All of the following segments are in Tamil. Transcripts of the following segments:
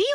be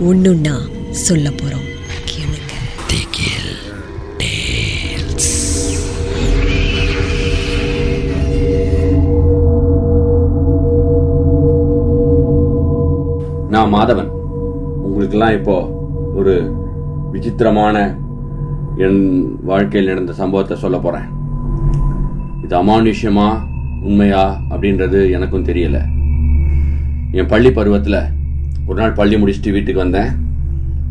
ஒண்ணுன்னா சொல்ல போறோம். கேளுங்க. நான் மாதவன். உங்களுக்கெல்லாம் இப்போ ஒரு விசித்திரமான என் வாழ்க்கையில் நடந்த சம்பவத்தை சொல்ல போறேன். இது அமானுஷ்யமா உண்மையா அப்படின்றது எனக்கும் தெரியல. என் பள்ளி பருவத்தில் ஒரு நாள் பள்ளி முடிச்சுட்டு வீட்டுக்கு வந்தேன்.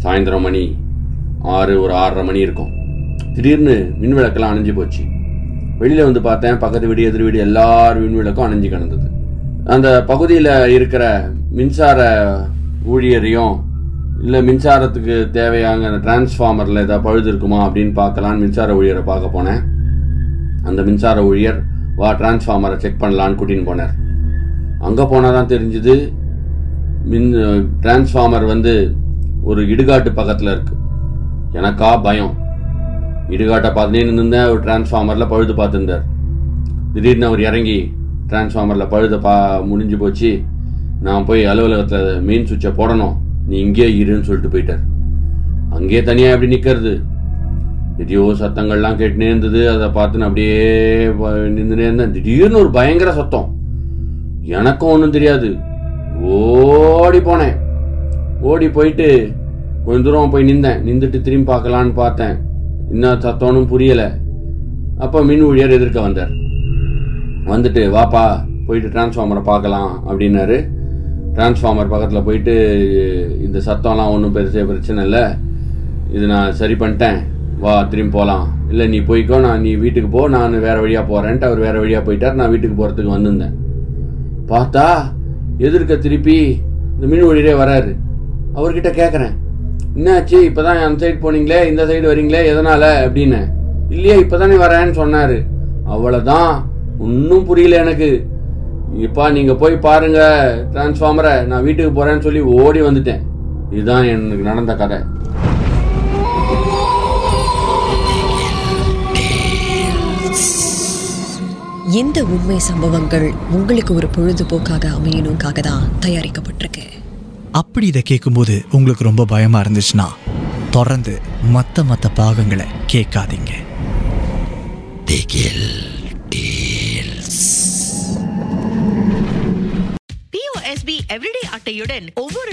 சாயந்தரம் மணி ஆறு ஒரு ஆறரை மணி இருக்கும். திடீர்னு மின் விளக்கெல்லாம் அணைஞ்சு போச்சு. வெளியில் வந்து பார்த்தேன் பக்கத்து வீடு எதிர் வீடு எல்லார் மின் விளக்கும் அணைஞ்சு கிடந்தது. அந்த பகுதியில் இருக்கிற மின்சார ஊழியரையும் இல்லை மின்சாரத்துக்கு தேவையான டிரான்ஸ்ஃபார்மரில் ஏதாவது பழுது இருக்குமா? அப்படின்னு பார்க்கலான்னு மின்சார ஊழியரை பார்க்க போனேன். அந்த மின்சார ஊழியர் வா டிரான்ஸ்ஃபார்மரை செக் பண்ணலான்னு கூட்டின்னு போனார். அங்கே போனால் தான் தெரிஞ்சுது மின் டிரான்ஸ்ஃபார்மர் வந்து ஒரு இடுகாட்டு பக்கத்தில் இருக்கு. எனக்கா பயம். இடுகாட்டை பார்த்துனே நின்றுந்தேன் ஒரு டிரான்ஸ்ஃபார்மரில் பழுது பார்த்துருந்தார். திடீர்னு அவர் இறங்கி டிரான்ஸ்ஃபார்மரில் பழுத பா முடிஞ்சு போச்சு. நான் போய் அலுவலகத்தில் மெயின் சுவிட்சை போடணும். நீ இங்கேயே இருன்னு சொல்லிட்டு போயிட்டார். அங்கேயே தனியாக எப்படி நிற்கிறது எதையோ சத்தங்கள்லாம் கேட்டுனே இருந்தது. அதை பார்த்து நான் அப்படியே நின்றுனே இருந்தேன். திடீர்னு ஒரு பயங்கர சத்தம். எனக்கும் ஒன்றும் தெரியாது. ஓடி போனேன். ஓடி போயிட்டு கொஞ்ச தூரம் போய் நின்றேன். நின்றுட்டு திரும்பி பார்க்கலான்னு பார்த்தேன். இன்னும் சத்தம்னும் புரியலை. அப்போ மின் ஊழியர் எதிர்க்க வந்தார். வந்துட்டு வாப்பா போயிட்டு டிரான்ஸ்ஃபார்மரை பார்க்கலாம் அப்படின்னாரு. டிரான்ஸ்ஃபார்மர் பக்கத்தில் போயிட்டு இந்த சத்தம்லாம் ஒன்றும் பெருசே பிரச்சனை இல்லை. இது நான் சரி பண்ணிட்டேன். வா திரும்பி போகலாம் இல்லை நீ போய்க்கோ நான் நீ வீட்டுக்கு போ. நான் வேறு வழியாக போகிறேன்ட்டு அவர் வேறு வழியாக போயிட்டார். நான் வீட்டுக்கு போகிறதுக்கு வந்திருந்தேன். பார்த்தா எதிர்க்க திருப்பி இந்த மின் ஊழியரே வராரு. அவர்கிட்ட கேட்குறேன் என்னாச்சு? இப்போ தான் அந்த சைடு போனீங்களே? இந்த சைடு வரீங்களே? எதனால்? அப்படின்னு. இல்லையே இப்போ தானே வரேன்னு சொன்னார். அவ்வளோதான் ஒன்றும் புரியல எனக்கு. இப்பா நீங்கள் போய் பாருங்கள் டிரான்ஸ்ஃபார்மரை நான் வீட்டுக்கு போகிறேன்னு சொல்லி ஓடி வந்துட்டேன். இதுதான் எனக்கு நடந்த கதை. இந்த உண்மை சம்பவங்கள் உங்களுக்கு ஒரு பொழுதுபோக்காக அமையணுக்காக தான் தயாரிக்கப்பட்டிருக்கு. அப்படி இதை கேட்கும்போது உங்களுக்கு ரொம்ப பயமா இருந்துச்சுன்னா தொடர்ந்து மற்ற மற்ற பாகங்களை கேட்காதீங்க. பிஓஎஸ்பி எவ்ரிடே அட்டையுடன் ஒவ்வொரு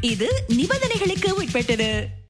இது நிபந்தனைகளுக்கு உட்பட்டது.